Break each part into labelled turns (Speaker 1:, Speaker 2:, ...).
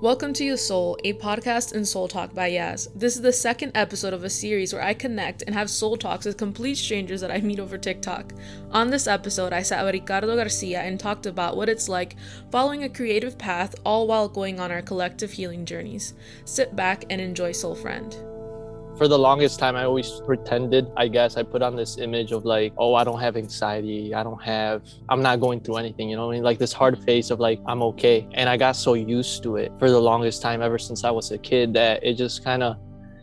Speaker 1: Welcome to Your Soul, a podcast and soul talk by Yaz. This is the second episode of a series where I connect and have soul talks with complete strangers that I meet over TikTok. On this episode, I sat with Ricardo Garcia and talked about what it's like following a creative path, all while going on our collective healing journeys. Sit back and enjoy Soul Friend
Speaker 2: for the longest time i always pretended i guess i put on this image of like oh i don't have anxiety i don't have i'm not going through anything you know I mean? like this hard face of like i'm okay and i got so used to it for the longest time ever since i was a kid that it just kind of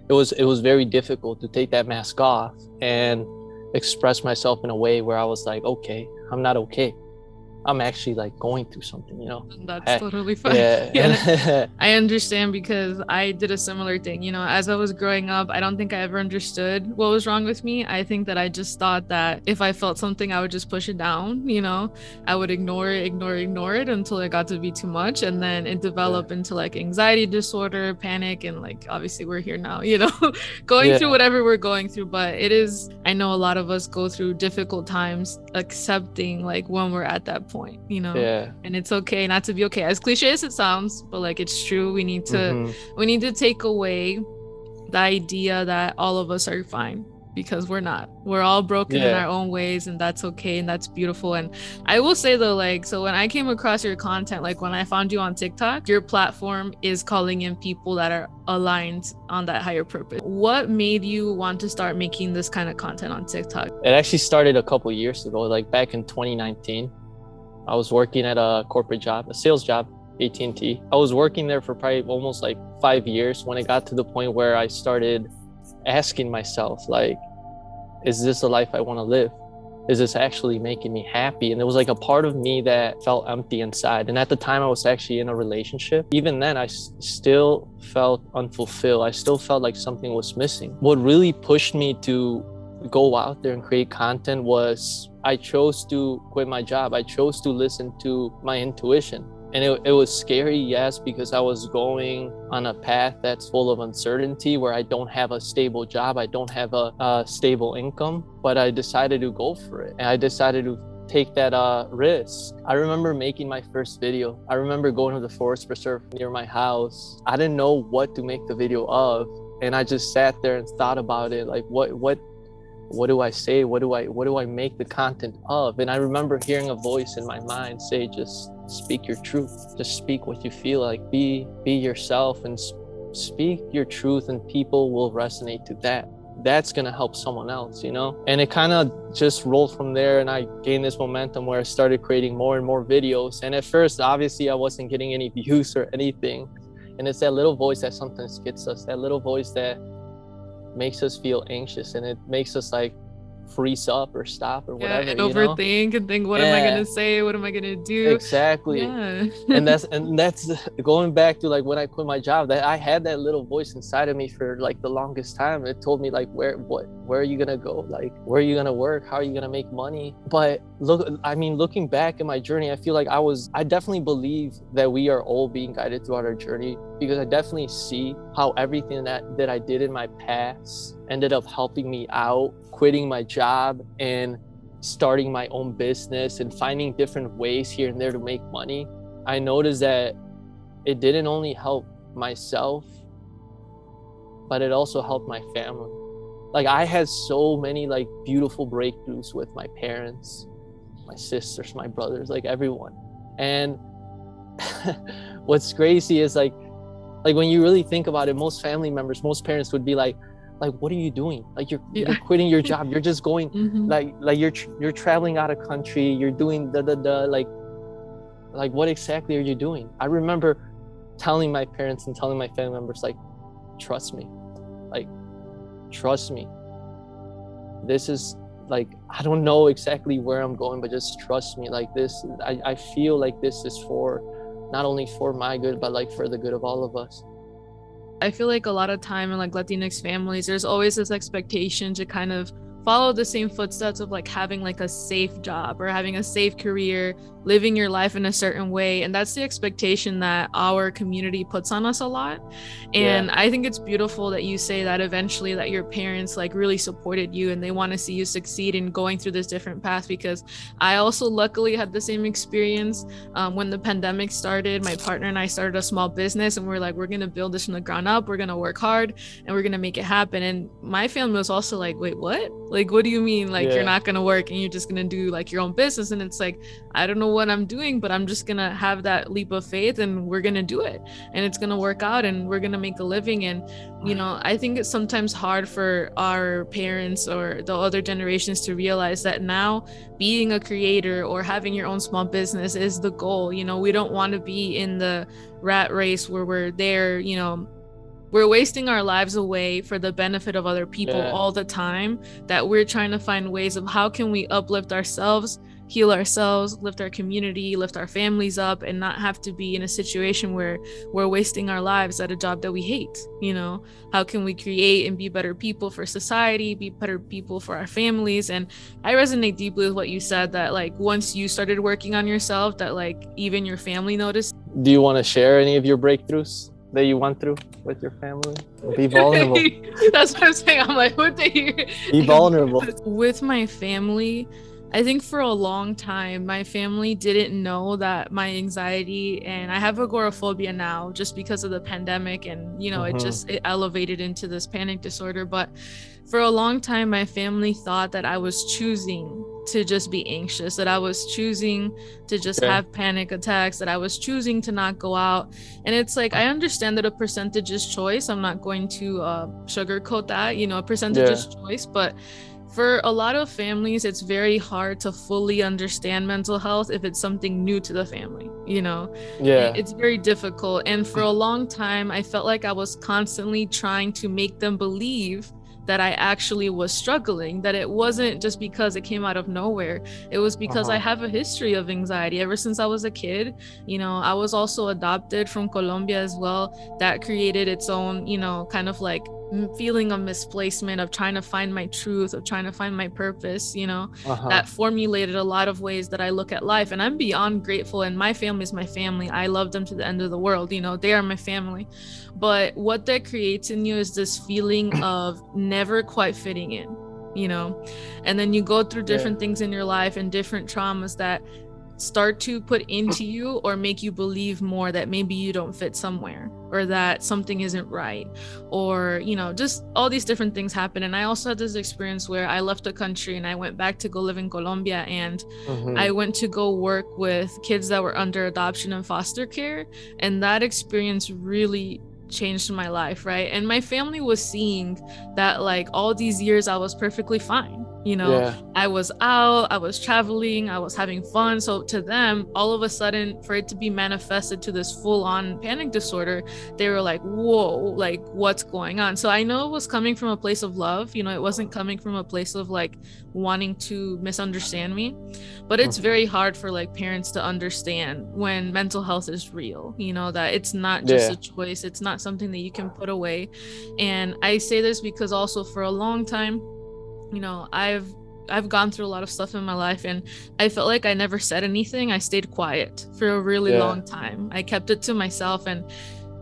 Speaker 2: it was it was very difficult to take that mask off and express myself in a way where i was like okay i'm not okay I'm actually like going through something, you know.
Speaker 1: That's I, totally fine. Yeah. yeah. I understand because I did a similar thing. You know, as I was growing up, I don't think I ever understood what was wrong with me. I think that I just thought that if I felt something, I would just push it down, you know. I would ignore it, ignore, ignore it until it got to be too much. And then it developed yeah. into like anxiety disorder, panic, and like obviously we're here now, you know, going yeah. through whatever we're going through. But it is, I know a lot of us go through difficult times accepting like when we're at that point point, you know?
Speaker 2: Yeah.
Speaker 1: And it's okay not to be okay. As cliche as it sounds, but like it's true. We need to mm-hmm. we need to take away the idea that all of us are fine because we're not. We're all broken yeah. in our own ways and that's okay and that's beautiful. And I will say though, like, so when I came across your content, like when I found you on TikTok, your platform is calling in people that are aligned on that higher purpose. What made you want to start making this kind of content on TikTok?
Speaker 2: It actually started a couple years ago, like back in 2019. I was working at a corporate job, a sales job, AT&T. I was working there for probably almost like five years when it got to the point where I started asking myself, like, is this a life I want to live? Is this actually making me happy? And there was like a part of me that felt empty inside. And at the time, I was actually in a relationship. Even then, I s- still felt unfulfilled. I still felt like something was missing. What really pushed me to go out there and create content was I chose to quit my job. I chose to listen to my intuition. And it, it was scary, yes, because I was going on a path that's full of uncertainty where I don't have a stable job, I don't have a, a stable income, but I decided to go for it. And I decided to take that uh, risk. I remember making my first video. I remember going to the forest preserve near my house. I didn't know what to make the video of. And I just sat there and thought about it like what what what do I say? What do I what do I make the content of? And I remember hearing a voice in my mind say, just speak your truth. Just speak what you feel like. Be be yourself and speak your truth, and people will resonate to that. That's gonna help someone else, you know. And it kind of just rolled from there, and I gained this momentum where I started creating more and more videos. And at first, obviously, I wasn't getting any views or anything. And it's that little voice that sometimes gets us. That little voice that makes us feel anxious and it makes us like freeze up or stop or whatever.
Speaker 1: Yeah, and overthink know? and think, what yeah. am I gonna say? What am I gonna do?
Speaker 2: Exactly. Yeah. and that's and that's going back to like when I quit my job. That I had that little voice inside of me for like the longest time. It told me like where what where are you gonna go? Like where are you gonna work? How are you gonna make money? But look, I mean, looking back in my journey, I feel like I was I definitely believe that we are all being guided throughout our journey because I definitely see how everything that that I did in my past ended up helping me out quitting my job and starting my own business and finding different ways here and there to make money, I noticed that it didn't only help myself, but it also helped my family. Like I had so many like beautiful breakthroughs with my parents, my sisters, my brothers, like everyone. And what's crazy is like like when you really think about it, most family members, most parents would be like, like what are you doing? Like you're, yeah. you're quitting your job. You're just going mm-hmm. like like you're you're traveling out of country. You're doing the the, the like like what exactly are you doing? I remember telling my parents and telling my family members like trust me. Like trust me. This is like i don't know exactly where i'm going but just trust me. Like this i, I feel like this is for not only for my good but like for the good of all of us
Speaker 1: I feel like a lot of time in like Latinx families, there's always this expectation to kind of follow the same footsteps of like having like a safe job or having a safe career, living your life in a certain way and that's the expectation that our community puts on us a lot. And yeah. i think it's beautiful that you say that eventually that your parents like really supported you and they want to see you succeed in going through this different path because i also luckily had the same experience um, when the pandemic started. My partner and i started a small business and we we're like we're gonna build this from the ground up. We're gonna work hard and we're gonna make it happen. And my family was also like wait what? Like what do you mean? Like yeah. you're not gonna work and you're just gonna do like your own business? And it's like i don't know what i'm doing but i'm just gonna have that leap of faith and we're gonna do it. And it's gonna work out and we're gonna make a living. And you know i think it's sometimes hard for our parents or the other generations to realize that now being a creator or having your own small business is the goal. You know we don't want to be in the rat race where we're there you know we're wasting our lives away for the benefit of other people yeah. all the time that we're trying to find ways of how can we uplift ourselves heal ourselves lift our community lift our families up and not have to be in a situation where we're wasting our lives at a job that we hate you know how can we create and be better people for society be better people for our families and i resonate deeply with what you said that like once you started working on yourself that like even your family noticed
Speaker 2: do you want to share any of your breakthroughs that you went through with your family? Be vulnerable.
Speaker 1: That's what I'm saying. I'm like, what they
Speaker 2: Be vulnerable.
Speaker 1: With my family, I think for a long time, my family didn't know that my anxiety and I have agoraphobia now just because of the pandemic and you know mm-hmm. it just it elevated into this panic disorder. But for a long time, my family thought that I was choosing to just be anxious, that I was choosing to just yeah. have panic attacks, that I was choosing to not go out. And it's like, I understand that a percentage is choice. I'm not going to uh, sugarcoat that, you know, a percentage yeah. is choice, but for a lot of families it's very hard to fully understand mental health if it's something new to the family you know
Speaker 2: yeah
Speaker 1: it's very difficult and for a long time i felt like i was constantly trying to make them believe that I actually was struggling, that it wasn't just because it came out of nowhere. It was because uh-huh. I have a history of anxiety ever since I was a kid. You know, I was also adopted from Colombia as well. That created its own, you know, kind of like feeling of misplacement of trying to find my truth of trying to find my purpose you know uh-huh. that formulated a lot of ways that i look at life and i'm beyond grateful and my family is my family i love them to the end of the world you know they are my family but what that creates in you is this feeling of never quite fitting in you know and then you go through different yeah. things in your life and different traumas that start to put into you or make you believe more that maybe you don't fit somewhere or that something isn't right or you know just all these different things happen. And i also had this experience where i left the country and i went back to go live in colombia and mm-hmm. i went to go work with kids that were under adoption and foster care. And that experience really changed my life right? And my family was seeing that like all these years i was perfectly fine you know yeah. i was out i was traveling i was having fun. So to them all of a sudden for it to be manifested to this full-on panic disorder they were like whoa like what's going on? So i know it was coming from a place of love you know it wasn't coming from a place of like wanting to misunderstand me. But it's mm-hmm. very hard for like parents to understand when mental health is real you know that it's not just yeah. a choice it's not something that you can put away. And i say this because also for a long time you know i've I've gone through a lot of stuff in my life and I felt like I never said anything. I stayed quiet for a really yeah. long time. I kept it to myself and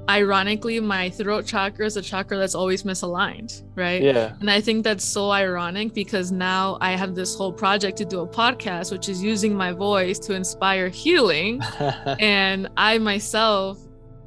Speaker 1: ironically my throat chakra is a chakra that's always misaligned, right?
Speaker 2: Yeah.
Speaker 1: And I think that's so ironic because now I have this whole project to do a podcast which is using my voice to inspire healing and I myself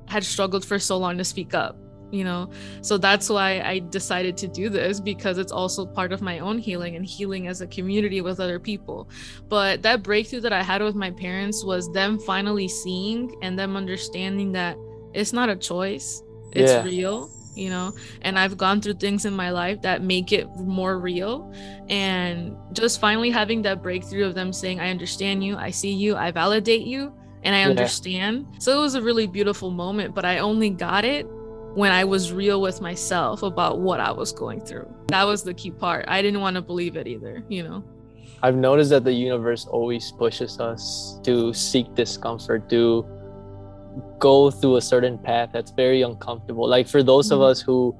Speaker 1: had struggled for so long to speak up you know? So that's why i decided to do this because it's also part of my own healing and healing as a community with other people. But that breakthrough that i had with my parents was them finally seeing and them understanding that it's not a choice. It's yeah. real you know? And i've gone through things in my life that make it more real. And just finally having that breakthrough of them saying i understand you. I see you. I validate you. And I understand. So it was a really beautiful moment, but I only got it when I was real with myself about what I was going through. That was the key part. I didn't want to believe it either, you know.
Speaker 2: I've noticed that the universe always pushes us to seek discomfort, to go through a certain path that's very uncomfortable. Like for those mm-hmm. of us who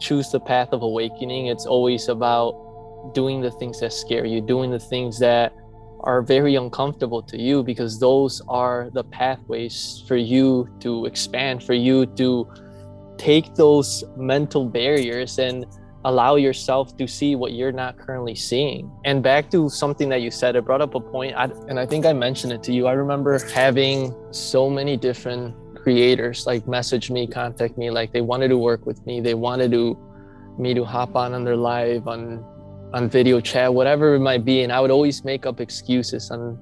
Speaker 2: choose the path of awakening, it's always about doing the things that scare you, doing the things that are very uncomfortable to you because those are the pathways for you to expand, for you to take those mental barriers and allow yourself to see what you're not currently seeing. And back to something that you said, it brought up a point, I, and I think I mentioned it to you. I remember having so many different creators like message me, contact me, like they wanted to work with me, they wanted to me to hop on on their live on on video chat, whatever it might be. And I would always make up excuses on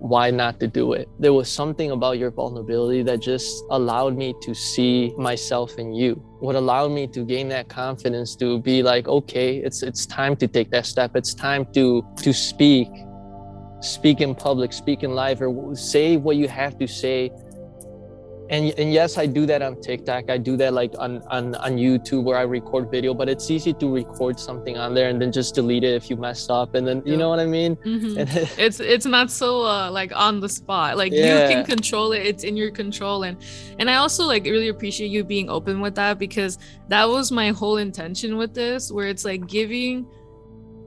Speaker 2: why not to do it. There was something about your vulnerability that just allowed me to see myself in you. What allowed me to gain that confidence to be like, okay, it's it's time to take that step. It's time to to speak, speak in public, speak in live, or say what you have to say and and yes i do that on tiktok. I do that like on on on youtube where i record video but it's easy to record something on there and then just delete it if you mess up and then you know what i mean?
Speaker 1: Mm-hmm. it's it's not so uh like on the spot. Like yeah. you can control it. It's in your control. And and i also like really appreciate you being open with that because that was my whole intention with this where it's like giving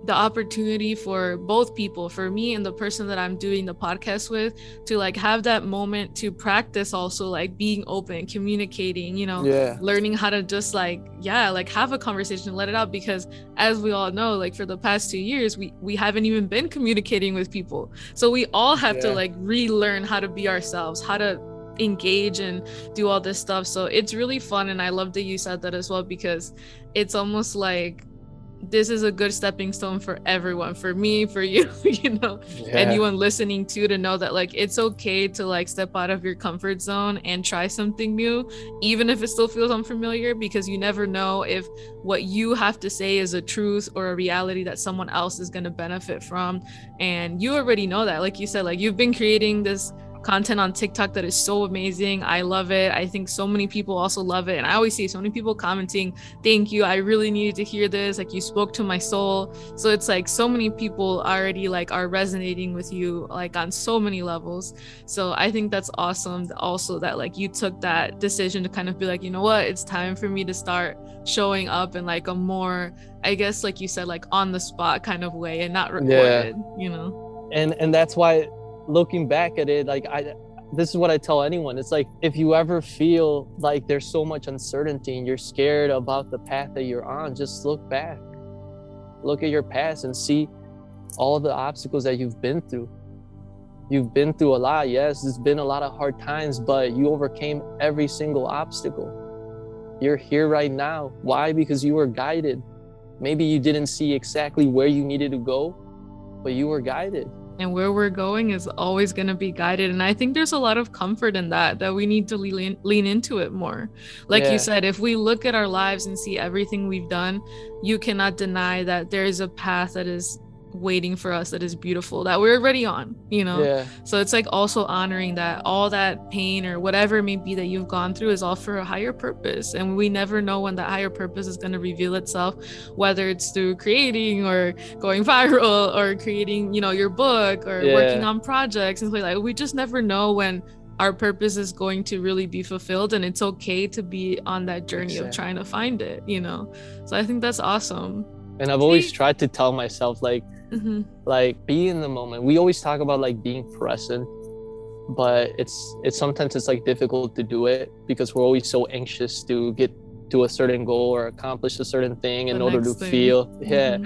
Speaker 1: the opportunity for both people for me and the person that i'm doing the podcast with to like have that moment to practice also like being open communicating you know yeah. learning how to just like yeah like have a conversation let it out because as we all know like for the past two years we we haven't even been communicating with people so we all have yeah. to like relearn how to be ourselves how to engage and do all this stuff so it's really fun and i love that you said that as well because it's almost like this is a good stepping stone for everyone for me for you you know yeah. anyone listening to to know that like it's okay to like step out of your comfort zone and try something new even if it still feels unfamiliar because you never know if what you have to say is a truth or a reality that someone else is going to benefit from and you already know that like you said like you've been creating this content on TikTok that is so amazing. I love it. I think so many people also love it. And I always see so many people commenting, Thank you. I really needed to hear this. Like you spoke to my soul. So it's like so many people already like are resonating with you like on so many levels. So I think that's awesome. Also that like you took that decision to kind of be like, you know what, it's time for me to start showing up in like a more, I guess like you said, like on the spot kind of way and not recorded, yeah. you know.
Speaker 2: And and that's why looking back at it, like I, this is what I tell anyone. It's like if you ever feel like there's so much uncertainty and you're scared about the path that you're on, just look back. Look at your past and see all the obstacles that you've been through. You've been through a lot, yes, there's been a lot of hard times, but you overcame every single obstacle. You're here right now. Why? Because you were guided. Maybe you didn't see exactly where you needed to go, but you were guided
Speaker 1: and where we're going is always going to be guided and i think there's a lot of comfort in that that we need to lean, lean into it more like yeah. you said if we look at our lives and see everything we've done you cannot deny that there is a path that is waiting for us that is beautiful that we're already on you know yeah. so it's like also honoring that all that pain or whatever it may be that you've gone through is all for a higher purpose and we never know when that higher purpose is going to reveal itself whether it's through creating or going viral or creating you know your book or yeah. working on projects and like we just never know when our purpose is going to really be fulfilled and it's okay to be on that journey exactly. of trying to find it you know so i think that's awesome
Speaker 2: and i've always tried to tell myself like mm-hmm. like be in the moment we always talk about like being present but it's it's sometimes it's like difficult to do it because we're always so anxious to get to a certain goal or accomplish a certain thing in the order to thing. feel mm-hmm. yeah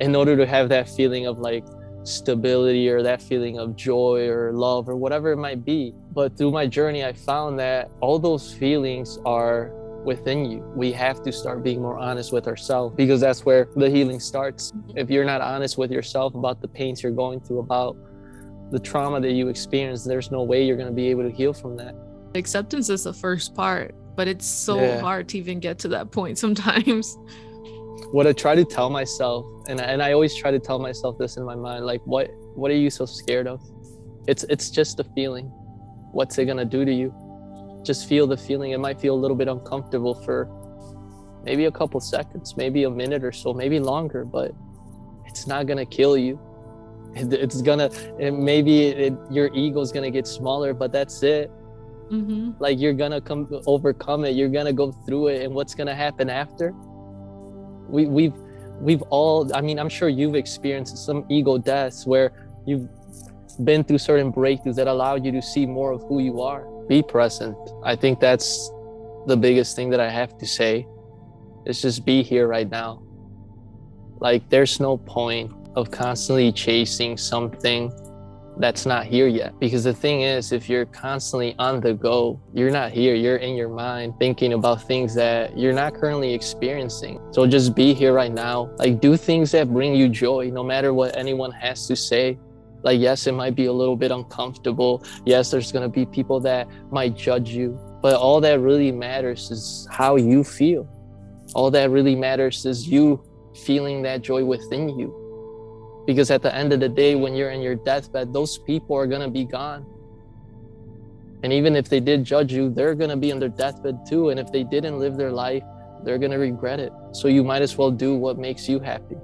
Speaker 2: in order to have that feeling of like stability or that feeling of joy or love or whatever it might be but through my journey i found that all those feelings are within you. We have to start being more honest with ourselves because that's where the healing starts. Mm-hmm. If you're not honest with yourself about the pains you're going through, about the trauma that you experience, there's no way you're going to be able to heal from that.
Speaker 1: Acceptance is the first part, but it's so yeah. hard to even get to that point sometimes.
Speaker 2: What I try to tell myself, and I, and I always try to tell myself this in my mind, like what what are you so scared of? It's it's just a feeling. What's it gonna do to you? Just feel the feeling. It might feel a little bit uncomfortable for maybe a couple seconds, maybe a minute or so, maybe longer, but it's not gonna kill you. it's gonna it, maybe it, your ego is gonna get smaller, but that's it. Mm-hmm. Like you're gonna come overcome it. You're gonna go through it, and what's gonna happen after? We we've we've all. I mean, I'm sure you've experienced some ego deaths where you've been through certain breakthroughs that allowed you to see more of who you are. Be present. I think that's the biggest thing that I have to say. Is just be here right now. Like there's no point of constantly chasing something that's not here yet. Because the thing is, if you're constantly on the go, you're not here. You're in your mind thinking about things that you're not currently experiencing. So just be here right now. Like, do things that bring you joy, no matter what anyone has to say. Like, yes, it might be a little bit uncomfortable. Yes, there's going to be people that might judge you. But all that really matters is how you feel. All that really matters is you feeling that joy within you because at the end of the day, when you're in your deathbed, those people are going to be gone. And even if they did judge you, they're going to be in their deathbed too. And if they didn't live their life, they're going to regret it. So you might as well do what makes you happy.